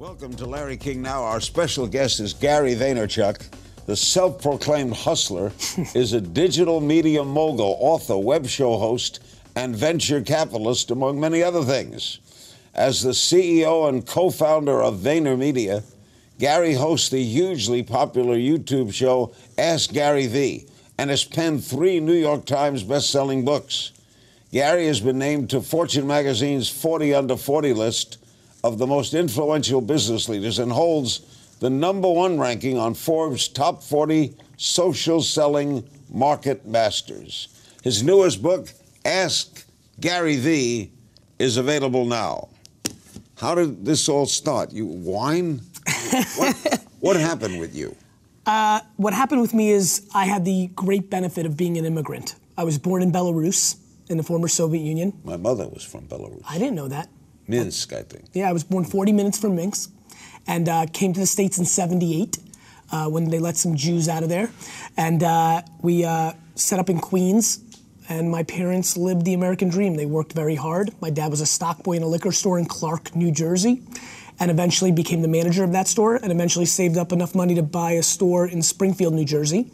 Welcome to Larry King Now. Our special guest is Gary Vaynerchuk. The self proclaimed hustler is a digital media mogul, author, web show host, and venture capitalist, among many other things. As the CEO and co founder of VaynerMedia, Gary hosts the hugely popular YouTube show Ask Gary V and has penned three New York Times best-selling books. Gary has been named to Fortune magazine's 40 under 40 list of the most influential business leaders and holds the number one ranking on Forbes' top 40 social selling market masters. His newest book, Ask Gary V, is available now. How did this all start? You whine? what, what happened with you? Uh, what happened with me is I had the great benefit of being an immigrant. I was born in Belarus, in the former Soviet Union. My mother was from Belarus. I didn't know that. Minsk, I think. Yeah, I was born 40 minutes from Minsk and uh, came to the States in 78 uh, when they let some Jews out of there. And uh, we uh, set up in Queens, and my parents lived the American dream. They worked very hard. My dad was a stock boy in a liquor store in Clark, New Jersey. And eventually became the manager of that store, and eventually saved up enough money to buy a store in Springfield, New Jersey.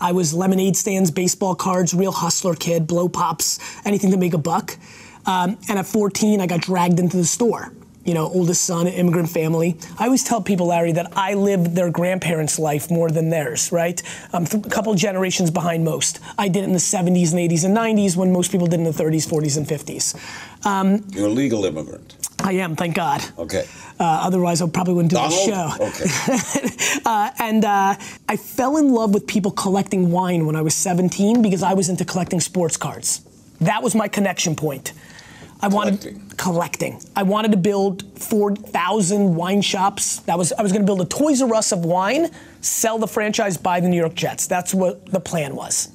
I was lemonade stands, baseball cards, real hustler kid, blow pops, anything to make a buck. Um, and at 14, I got dragged into the store. You know, oldest son, immigrant family. I always tell people, Larry, that I lived their grandparents' life more than theirs, right? I'm a couple generations behind most. I did it in the 70s and 80s and 90s when most people did in the 30s, 40s, and 50s. Um, You're a legal immigrant. I am, thank God. Okay. Uh, otherwise, I probably wouldn't do Donald? the show. Okay. uh, and uh, I fell in love with people collecting wine when I was 17 because I was into collecting sports cards. That was my connection point. I wanted Collecting. collecting. I wanted to build 4,000 wine shops. That was I was going to build a Toys R Us of wine, sell the franchise, buy the New York Jets. That's what the plan was.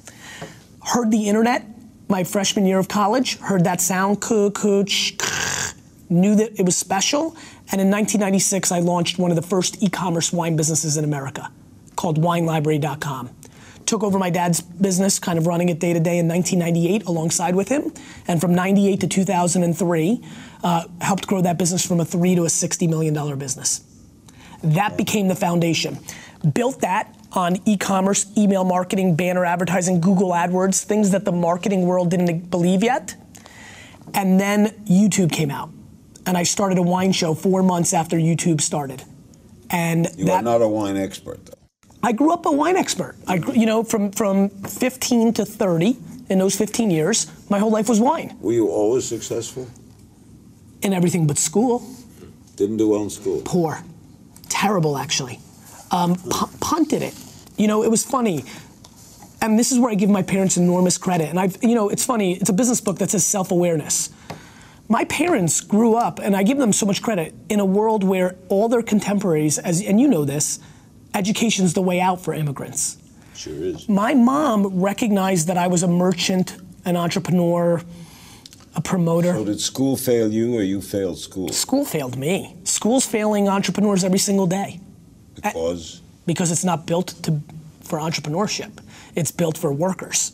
Heard the internet my freshman year of college. Heard that sound, coo coo ch, knew that it was special. And in 1996, I launched one of the first e-commerce wine businesses in America, called WineLibrary.com took over my dad's business, kind of running it day to day in 1998 alongside with him. And from 98 to 2003, uh, helped grow that business from a three to a $60 million business. That became the foundation. Built that on e commerce, email marketing, banner advertising, Google AdWords, things that the marketing world didn't believe yet. And then YouTube came out. And I started a wine show four months after YouTube started. And You that, are not a wine expert, though. I grew up a wine expert. I, you know, from from 15 to 30, in those 15 years, my whole life was wine, Were you always successful? in everything but school. Didn't do well in school. Poor, terrible actually. Um, pu- punted it. You know, it was funny. And this is where I give my parents enormous credit. And I've, you know, it's funny. It's a business book that says self-awareness. My parents grew up, and I give them so much credit, in a world where all their contemporaries, as and you know this, education's the way out for immigrants. Sure is. My mom recognized that I was a merchant, an entrepreneur, a promoter. So did school fail you, or you failed school? School failed me. School's failing entrepreneurs every single day Because because it's not built to, for entrepreneurship. It's built for workers.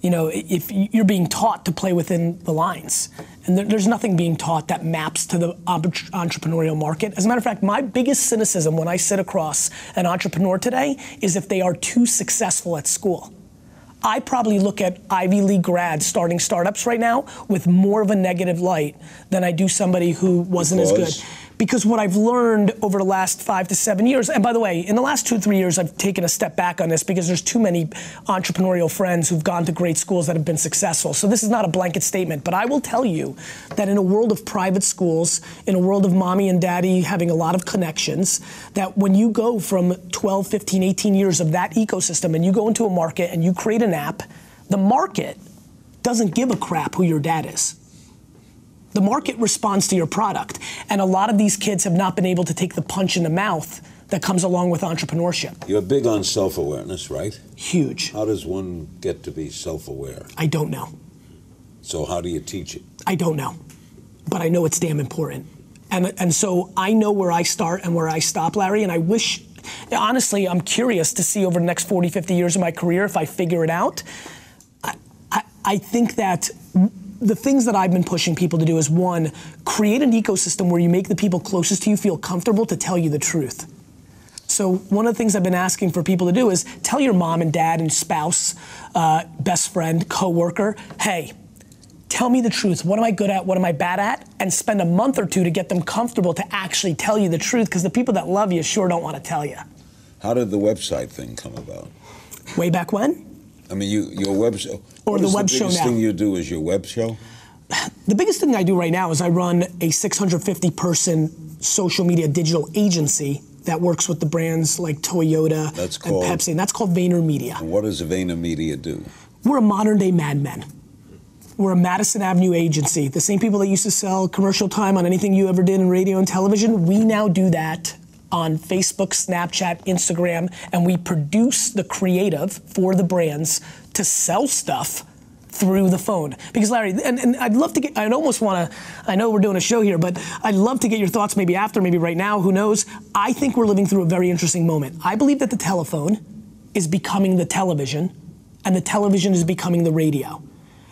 You know, if you're being taught to play within the lines, and there's nothing being taught that maps to the entrepreneurial market. As a matter of fact, my biggest cynicism when I sit across an entrepreneur today is if they are too successful at school. I probably look at Ivy League grads starting startups right now with more of a negative light than I do somebody who wasn't as good. Because what I've learned over the last five to seven years, and by the way, in the last two, three years, I've taken a step back on this because there's too many entrepreneurial friends who've gone to great schools that have been successful. So this is not a blanket statement, but I will tell you that in a world of private schools, in a world of mommy and daddy having a lot of connections, that when you go from 12, 15, 18 years of that ecosystem and you go into a market and you create an app, the market doesn't give a crap who your dad is. The market responds to your product. And a lot of these kids have not been able to take the punch in the mouth that comes along with entrepreneurship. you're big on self-awareness, right? Huge. How does one get to be self-aware? I don't know. So how do you teach it? I don't know. But I know it's damn important. And, and so I know where I start and where I stop, Larry. And I wish, honestly, I'm curious to see over the next 40, 50 years of my career if I figure it out. I, I, I think that the things that I've been pushing people to do is one, create an ecosystem where you make the people closest to you feel comfortable to tell you the truth. So one of the things I've been asking for people to do is tell your mom and dad and spouse, uh, best friend, coworker, hey, tell me the truth. What am I good at? What am I bad at? And spend a month or two to get them comfortable to actually tell you the truth because the people that love you sure don't want to tell you. How did the website thing come about? Way back when? I mean, you, your web show. Or the web the show now. The biggest thing you do is your web show? The biggest thing I do right now is I run a 650 person social media digital agency that works with the brands like Toyota and Pepsi, and that's called VaynerMedia. And what does VaynerMedia do? We're a modern day Mad Men. We're a Madison Avenue agency. The same people that used to sell commercial time on anything you ever did in radio and television, we now do that on Facebook, Snapchat, Instagram, and we produce the creative for the brands to sell stuff through the phone. Because Larry, and, and I'd love to get, I'd almost want to, I know we're doing a show here, but I'd love to get your thoughts maybe after, maybe right now, who knows. I think we're living through a very interesting moment. I believe that the telephone is becoming the television, and the television is becoming the radio.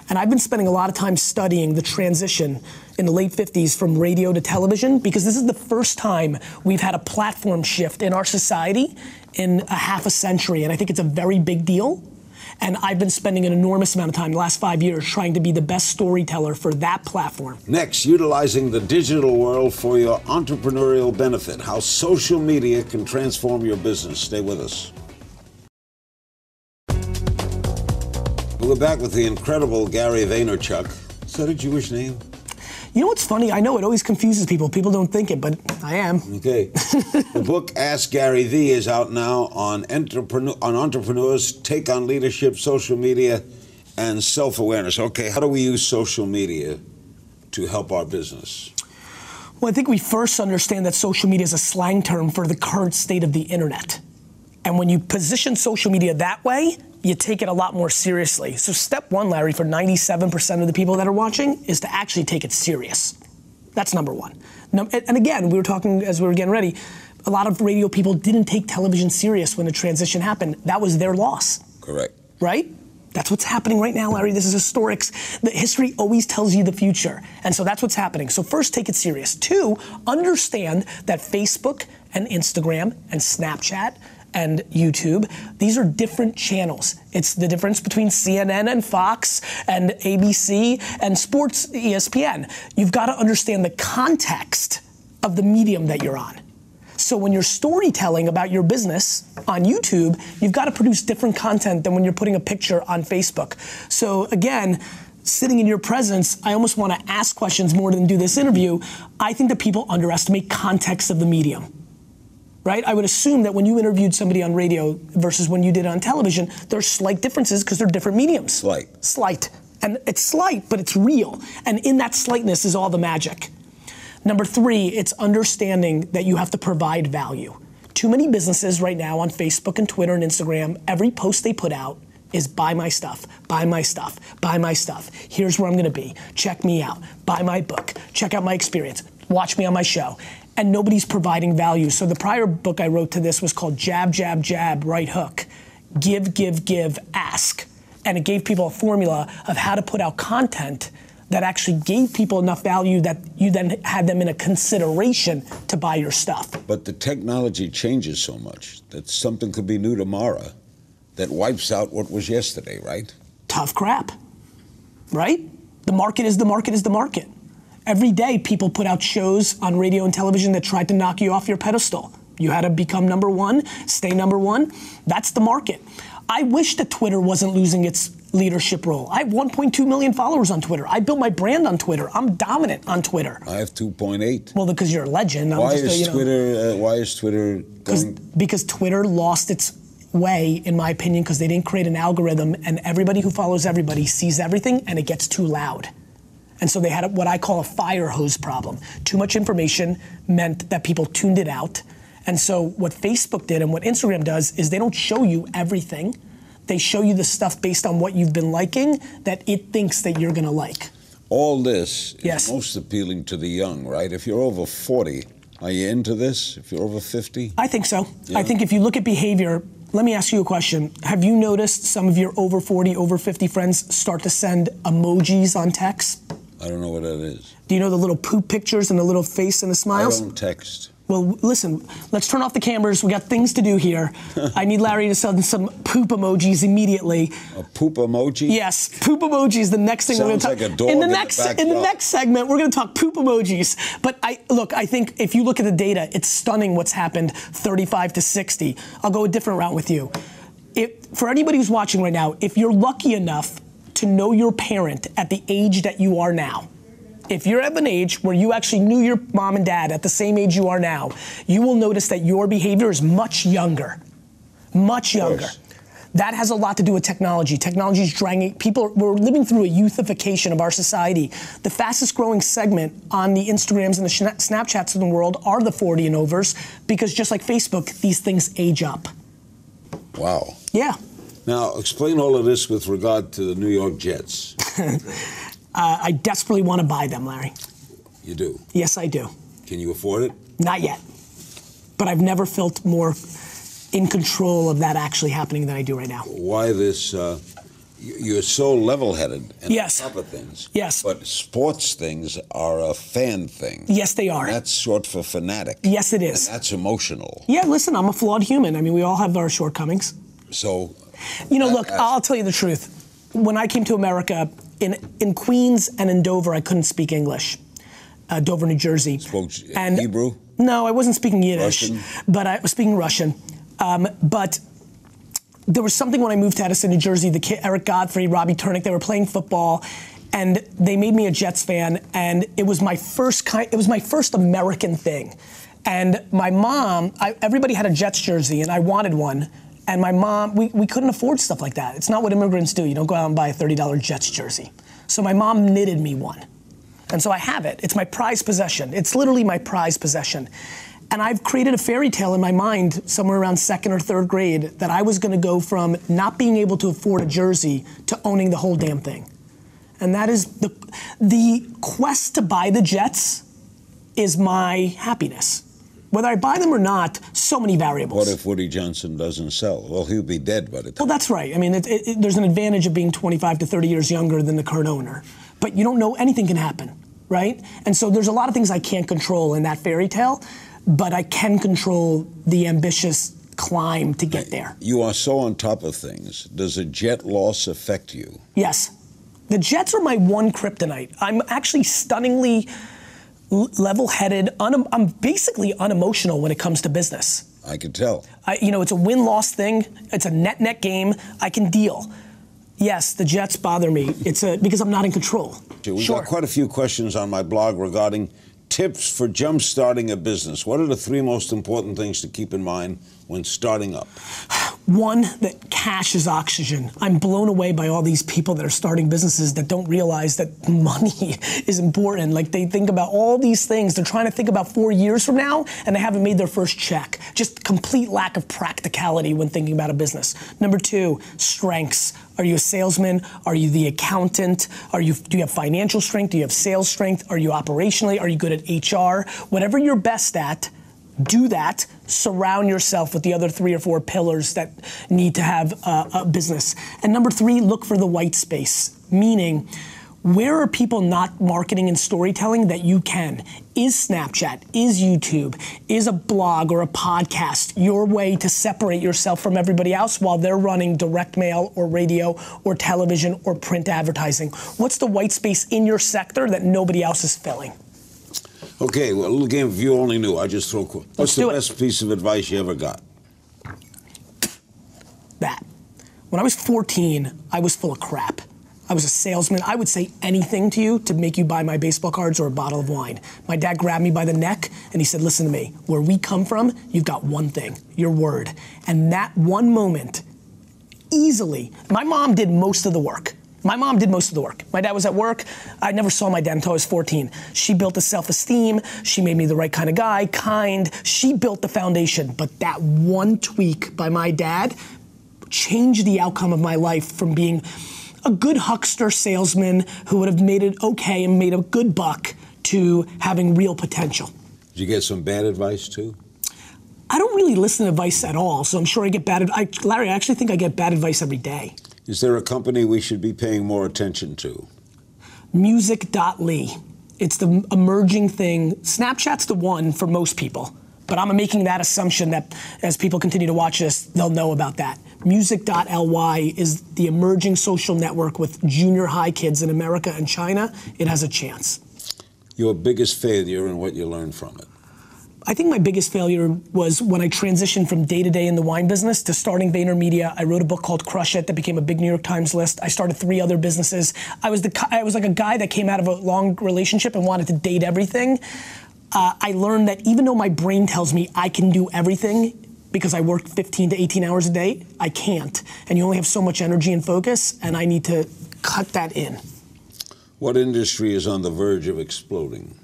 And I've been spending a lot of time studying the transition in the late 50s from radio to television because this is the first time we've had a platform shift in our society in a half a century. And I think it's a very big deal. And I've been spending an enormous amount of time, the last five years, trying to be the best storyteller for that platform. Next, utilizing the digital world for your entrepreneurial benefit. How social media can transform your business. Stay with us. We're back with the incredible Gary Vaynerchuk. Is that a Jewish name? You know what's funny? I know it always confuses people. People don't think it, but I am. Okay. the book Ask Gary V is out now on entrepreneur on entrepreneurs take on leadership, social media, and self-awareness. Okay, how do we use social media to help our business? Well, I think we first understand that social media is a slang term for the current state of the internet. And when you position social media that way, you take it a lot more seriously. So, step one, Larry, for 97% of the people that are watching is to actually take it serious. That's number one. And and again, we were talking as we were getting ready, a lot of radio people didn't take television serious when the transition happened. That was their loss Correct. right? That's what's happening right now, Larry. This is historics. The history always tells you the future. And so that's what's happening. So first, take it serious. Two, understand that Facebook and Instagram and Snapchat and YouTube, these are different channels. It's the difference between CNN and Fox and ABC and Sports ESPN. You've got to understand the context of the medium that you're on. So when you're storytelling about your business on YouTube, you've got to produce different content than when you're putting a picture on Facebook. So again, sitting in your presence, I almost want to ask questions more than do this interview. I think that people underestimate context of the medium. Right? I would assume that when you interviewed somebody on radio versus when you did on television, there's slight differences because they're different mediums. Slight. Slight. And it's slight, but it's real. And in that slightness is all the magic. Number three, it's understanding that you have to provide value. Too many businesses right now on Facebook and Twitter and Instagram, every post they put out is buy my stuff, buy my stuff, buy my stuff. Here's where I'm gonna be. Check me out. Buy my book. Check out my experience. Watch me on my show. And nobody's providing value. So the prior book I wrote to this was called Jab, Jab, Jab, Right Hook. Give, give, give, ask. And it gave people a formula of how to put out content that actually gave people enough value that you then had them in a consideration to buy your stuff. But the technology changes so much that something could be new tomorrow that wipes out what was yesterday, right? Tough crap, right? The market is the market is the market. Every day, people put out shows on radio and television that tried to knock you off your pedestal. You had to become number one, stay number one. That's the market. I wish that Twitter wasn't losing its leadership role. I have 1.2 million followers on Twitter. I built my brand on Twitter. I'm dominant on Twitter. I have 2.8. Well, because you're a legend. I'm Why a, is you know- Twitter? Uh, why is Twitter going? because Twitter lost its way, in my opinion, because they didn't create an algorithm, and everybody who follows everybody sees everything, and it gets too loud. And so they had what I call a fire hose problem. Too much information meant that people tuned it out. And so what Facebook did and what Instagram does is they don't show you everything. They show you the stuff based on what you've been liking that it thinks that you're gonna like. All this Yes. most appealing to the young, right? If you're over 40, are you into this? If you're over 50? I think so. Yeah. I think if you look at behavior, let me ask you a question. Have you noticed some of your over 40, over 50 friends start to send emojis on text? I don't know what that is. Do you know the little poop pictures and the little face and the smiles? I don't text. Well, listen, let's turn off the cameras. We got things to do here. I need Larry to send some poop emojis immediately. A poop emoji? Yes, poop emojis. The next thing we're going to talk like a dog in the next in the next segment we're going to talk poop emojis. But I look, I think if you look at the data, it's stunning what's happened 35 to 60. I'll go a different route with you. If, for anybody who's watching right now, if you're lucky enough to know your parent at the age that you are now, if you're of an age where you actually knew your mom and dad at the same age you are now, you will notice that your behavior is much younger. Much younger. That has a lot to do with technology. Technology is dragging people. We're living through a youthification of our society. The fastest growing segment on the Instagrams and the Snapchats of the world are the 40 and overs because just like Facebook, these things age up. Wow. Yeah. Now, explain all of this with regard to the New York Jets. Uh, I desperately want to buy them, Larry. You do. Yes, I do. Can you afford it? Not yet. But I've never felt more in control of that actually happening than I do right now. Why this? Uh, you- you're so level-headed and Yes. on top of things. Yes. But sports things are a fan thing. Yes, they are. That's short for fanatic. Yes, it is. And that's emotional. Yeah, listen, I'm a flawed human. I mean, we all have our shortcomings. So You know, look, I'll tell you the truth. When I came to America, in, in Queens and in Dover, I couldn't speak English. Uh, Dover, New Jersey. Spoke Hebrew? No, I wasn't speaking Yiddish, Russian? but I was speaking Russian. Um, but there was something when I moved to Edison, New Jersey. The kid, Eric Godfrey, Robbie Turnick, they were playing football, and they made me a Jets fan. And it was my first kind. It was my first American thing. And my mom, I, everybody had a Jets jersey, and I wanted one. And my mom, we, we couldn't afford stuff like that. It's not what immigrants do. You don't go out and buy a $30 Jets jersey. So my mom knitted me one. And so I have it. It's my prized possession. It's literally my prized possession. And I've created a fairy tale in my mind somewhere around second or third grade that I was going to go from not being able to afford a jersey to owning the whole damn thing. And that is the the quest to buy the Jets is my happiness. Whether I buy them or not, so many variables. what if Woody Johnson doesn't sell? Well, he'll be dead by the time. Well, that's right. I mean, it, it, it- there's an advantage of being 25 to 30 years younger than the current owner, but you don't know anything can happen, right? And so there's a lot of things I can't control in that fairy tale, but I can control the ambitious climb to get there. You are so on top of things. Does a jet loss affect you? Yes, the Jets are my one kryptonite. I'm actually stunningly l- level-headed. Un- I'm basically unemotional when it comes to business. I could tell. I, you know, it's a win loss thing. It's a net net game. I can deal. Yes, the Jets bother me. It's a, because I'm not in control. We've sure. got quite a few questions on my blog regarding tips for jump starting a business. What are the three most important things to keep in mind when starting up? One, that cash is oxygen. I'm blown away by all these people that are starting businesses that don't realize that money is important. Like they think about all these things. They're trying to think about four years from now and they haven't made their first check. Just complete lack of practicality when thinking about a business. Number two, strengths. Are you a salesman? Are you the accountant? Are you do you have financial strength? Do you have sales strength? Are you operationally? Are you good at HR? Whatever you're best at, do that. Surround yourself with the other three or four pillars that need to have uh, a business. And number three, look for the white space, meaning where are people not marketing and storytelling that you can? Is Snapchat, is YouTube, is a blog or a podcast your way to separate yourself from everybody else while they're running direct mail or radio or television or print advertising? What's the white space in your sector that nobody else is filling? Okay, well, a little game if you only knew. I just throw. qu- What's the do it. best piece of advice you ever got? that. When I was 14, I was full of crap. I was a salesman. I would say anything to you to make you buy my baseball cards or a bottle of wine. My dad grabbed me by the neck and he said, Listen to me. Where we come from, you've got one thing your word. And that one moment, easily, my mom did most of the work. My mom did most of the work. My dad was at work. I never saw my dad until I was 14. She built the self esteem. She made me the right kind of guy, kind. She built the foundation. But that one tweak by my dad changed the outcome of my life from being a good huckster salesman who would have made it okay and made a good buck to having real potential. Did you get some bad advice too? I don't really listen to advice at all, so I'm sure I get bad. ad- I, Larry, I actually think I get bad advice every day. Is there a company we should be paying more attention to? Musical.ly. It's the emerging thing. Snapchat's the one for most people, but I'm making that assumption that as people continue to watch this, they'll know about that. Musical.ly is the emerging social network with junior high kids in America and China. It has a chance. Your biggest failure and what you learned from it? I think my biggest failure was when I transitioned from day to day in the wine business to starting VaynerMedia. I wrote a book called Crush It that became a big New York Times list. I started three other businesses. I was the I was like a guy that came out of a long relationship and wanted to date everything. Uh, I learned that even though my brain tells me I can do everything because I work 15 to 18 hours a day, I can't. And you only have so much energy and focus, and I need to cut that in. What industry is on the verge of exploding?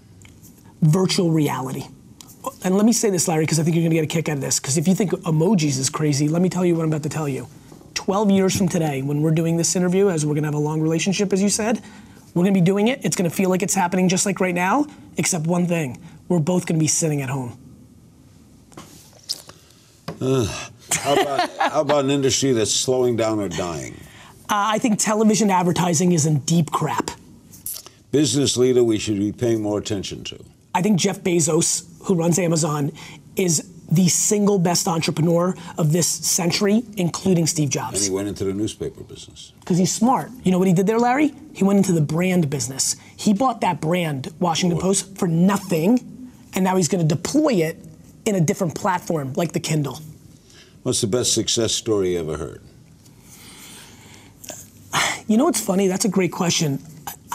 virtual reality. And let me say this, Larry, because I think you're going to get a kick out of this. Because if you think emojis is crazy, let me tell you what I'm about to tell you. 12 years from today, when we're doing this interview, as we're going to have a long relationship, as you said, we're going to be doing it. It's going to feel like it's happening just like right now, except one thing we're both going to be sitting at home. How about, how about an industry that's slowing down or dying? Uh, I think television advertising is in deep crap. Business leader we should be paying more attention to. I think Jeff Bezos, who runs Amazon, is the single best entrepreneur of this century, including Steve Jobs. And he went into the newspaper business. because he's smart. You know what he did there, Larry? He went into the brand business. He bought that brand, Washington Post, for nothing, and now he's going to deploy it in a different platform like the Kindle. What's the best success story you ever heard? You know what's funny? That's a great question.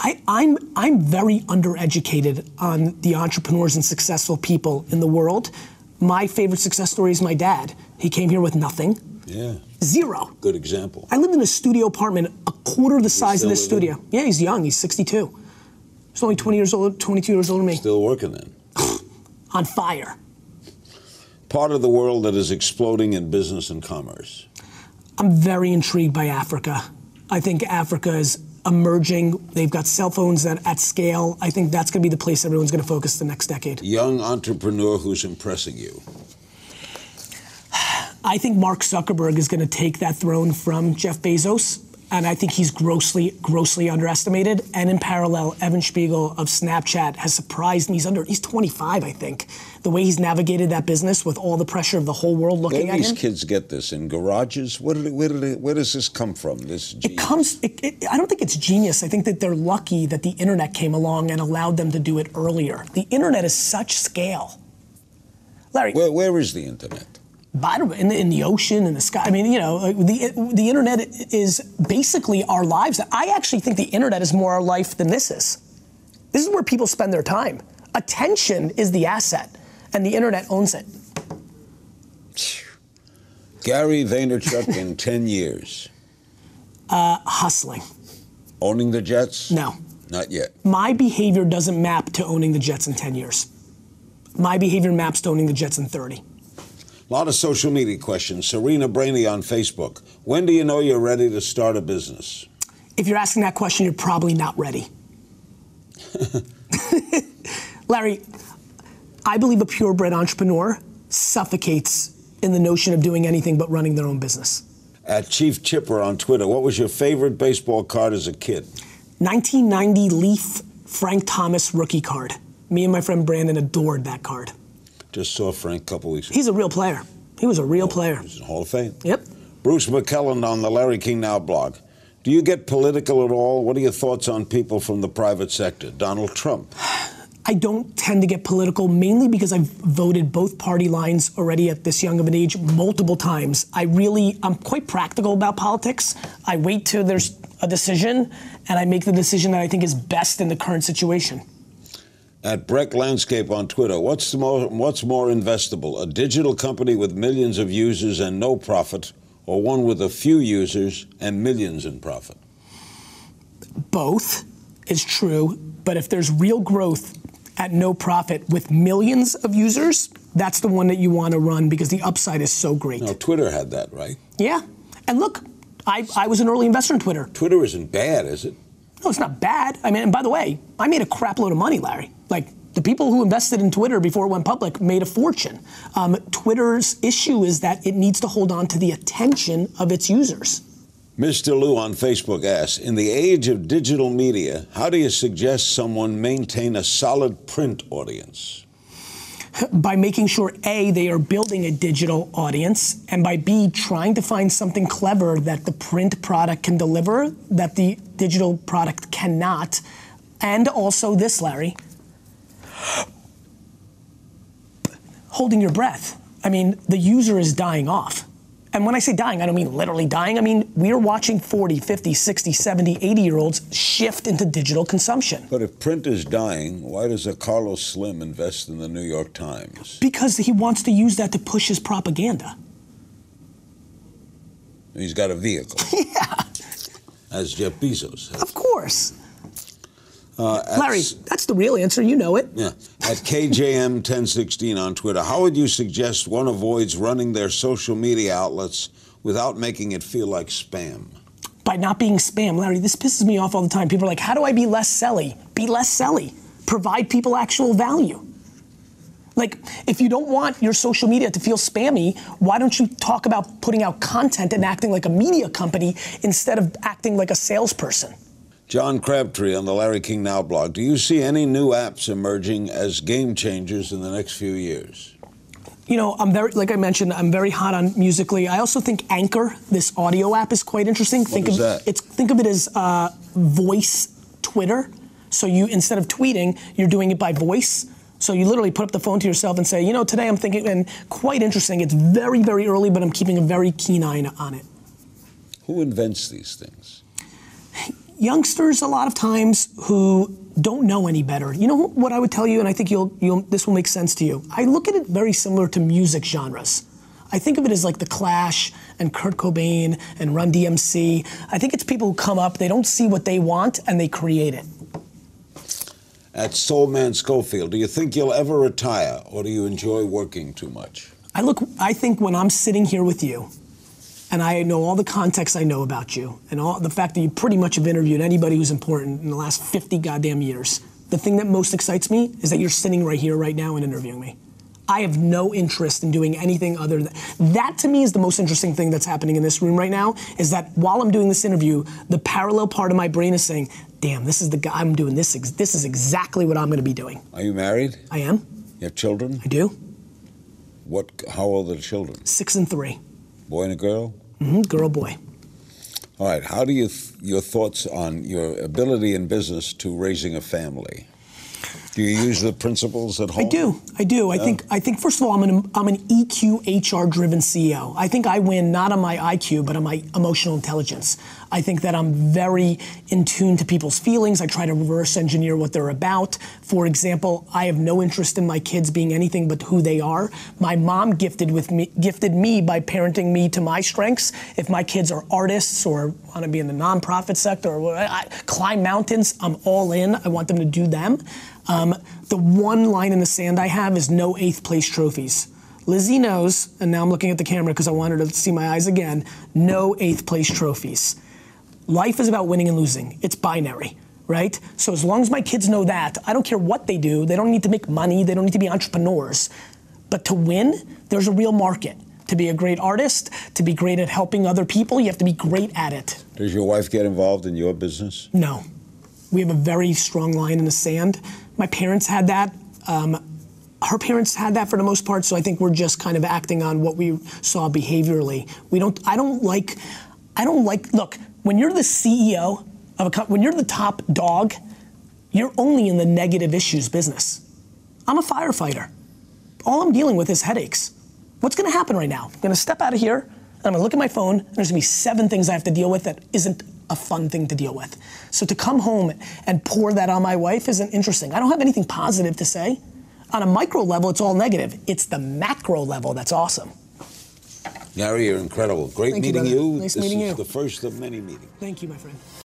I, I'm I'm very undereducated on the entrepreneurs and successful people in the world. My favorite success story is my dad. He came here with nothing, Yeah, zero. good example. I lived in a studio apartment a quarter the size of this living? studio. Yeah, he's young. He's 62. He's only 20 years old, 22 years older than me. Still working then. On fire. Part of the world that is exploding in business and commerce. I'm very intrigued by Africa. I think Africa is emerging. They've got cell phones that at scale. I think that's going to be the place everyone's going to focus the next decade. Young entrepreneur who's impressing you. I think Mark Zuckerberg is going to take that throne from Jeff Bezos. And I think he's grossly, grossly underestimated. And in parallel, Evan Spiegel of Snapchat has surprised me. He's under, he's 25, I think. The way he's navigated that business with all the pressure of the whole world looking do at these him. kids get this? In garages? Where, did it, where, did it, where does this come from? This It comes. It, I don't think it's genius. I think that they're lucky that the internet came along and allowed them to do it earlier. The internet is such scale. Larry, Where, where is the internet? Bottom in the, in the ocean in the sky. I mean, you know, like, the the internet is basically our lives. I actually think the internet is more our life than this is. This is where people spend their time. Attention is the asset, and the internet owns it. Gary Vaynerchuk in 10 years. Uh, Hustling. Owning the Jets? No, Not yet. my behavior doesn't map to owning the Jets in 10 years. My behavior maps to owning the Jets in 30. A lot of social media questions. Serena Brainy on Facebook. When do you know you're ready to start a business? If you're asking that question, you're probably not ready. Larry, I believe a purebred entrepreneur suffocates in the notion of doing anything but running their own business. At Chief Chipper on Twitter, what was your favorite baseball card as a kid? 1990 Leaf Frank Thomas rookie card. Me and my friend Brandon adored that card. Just saw Frank a couple weeks ago. He's a real player. He was a real oh, player. He's in Hall of Fame. Yep. Bruce McKellen on the Larry King Now blog. Do you get political at all? What are your thoughts on people from the private sector? Donald Trump. I don't tend to get political mainly because I've voted both party lines already at this young of an age multiple times. I really, I'm quite practical about politics. I wait till there's a decision and I make the decision that I think is best in the current situation. At Breck Landscape on Twitter, what's the more, what's more investable? A digital company with millions of users and no profit, or one with a few users and millions in profit? Both is true, but if there's real growth at no profit with millions of users, that's the one that you want to run because the upside is so great. Now, Twitter had that, right? Yeah. And look, I, I was an early investor in Twitter. Twitter isn't bad, is it? No, it's not bad. I mean, and by the way, I made a crap load of money, Larry. Like The people who invested in Twitter before it went public made a fortune. Um, Twitter's issue is that it needs to hold on to the attention of its users. Mr. Lou on Facebook asks In the age of digital media, how do you suggest someone maintain a solid print audience? by making sure A, they are building a digital audience, and by B, trying to find something clever that the print product can deliver that the digital product cannot. And also this, Larry, holding your breath. I mean, the user is dying off. And when I say dying, I don't mean literally dying. I mean, we're watching 40, 50, 60, 70, 80 year olds shift into digital consumption. But if print is dying, why does a Carlos Slim invest in the New York Times? Because he wants to use that to push his propaganda. He's got a vehicle. yeah. As Jeff Bezos. Has. Of course. Uh, Larry, that's the real answer. You know it. Yeah. At KJM1016 on Twitter, how would you suggest one avoids running their social media outlets without making it feel like spam? By not being spam. Larry, this pisses me off all the time. People are like, how do I be less selly? Be less selly. Provide people actual value. Like, if you don't want your social media to feel spammy, why don't you talk about putting out content and acting like a media company instead of acting like a salesperson? John Crabtree on the Larry King Now blog. Do you see any new apps emerging as game changers in the next few years? You know, I'm very, like I mentioned, I'm very hot on Musical.ly. I also think Anchor, this audio app, is quite interesting. What think is of that? it's think of it as uh, voice Twitter. So you instead of tweeting, you're doing it by voice. So you literally put up the phone to yourself and say, you know, today I'm thinking, and quite interesting. It's very, very early, but I'm keeping a very keen eye on it. Who invents these things? youngsters a lot of times who don't know any better. You know what I would tell you, and I think you'll, you'll, this will make sense to you. I look at it very similar to music genres. I think of it as like the Clash and Kurt Cobain and Run DMC. I think it's people who come up, they don't see what they want, and they create it. At Soulman Schofield, do you think you'll ever retire, or do you enjoy working too much? I look. I think when I'm sitting here with you, and I know all the context I know about you, and all the fact that you pretty much have interviewed anybody who's important in the last 50 goddamn years. The thing that most excites me is that you're sitting right here, right now, and interviewing me. I have no interest in doing anything other than that. To me, is the most interesting thing that's happening in this room right now. Is that while I'm doing this interview, the parallel part of my brain is saying, "Damn, this is the guy I'm doing this. This is exactly what I'm going to be doing." Are you married? I am. You have children? I do. What? How old are the children? Six and three. Boy and a girl. Mm-hmm, girl, boy. All right. How do you th- your thoughts on your ability in business to raising a family? Do you use the principles at home? I do. I do. I think. I think. First of all, I'm an I'm an EQ HR driven CEO. I think I win not on my IQ, but on my emotional intelligence. I think that I'm very in tune to people's feelings. I try to reverse engineer what they're about. For example, I have no interest in my kids being anything but who they are. My mom gifted with me gifted me by parenting me to my strengths. If my kids are artists or want to be in the nonprofit sector or I, climb mountains, I'm all in. I want them to do them. Um, Um, the one line in the sand I have is no eighth place trophies. Lizzie knows, and now I'm looking at the camera because I want her to see my eyes again, no eighth place trophies. Life is about winning and losing. It's binary, right? So as long as my kids know that, I don't care what they do. They don't need to make money. They don't need to be entrepreneurs. But to win, there's a real market. To be a great artist, to be great at helping other people, you have to be great at it. Does your wife get involved in your business? No. We have a very strong line in the sand. My parents had that. Um, her parents had that for the most part, so I think we're just kind of acting on what we saw behaviorally. We don't. I don't like. I don't like. Look, when you're the CEO of a company, when you're the top dog, you're only in the negative issues business. I'm a firefighter. All I'm dealing with is headaches. What's going to happen right now? I'm going to step out of here, and I'm going to look at my phone, and there's going to be seven things I have to deal with that isn't a fun thing to deal with. So to come home and pour that on my wife isn't interesting. I don't have anything positive to say. On a micro level, it's all negative. It's the macro level that's awesome. Gary, you're incredible. Great Thank you, meeting brother. you. Nice this meeting is you. the first of many meetings. Thank you, my friend.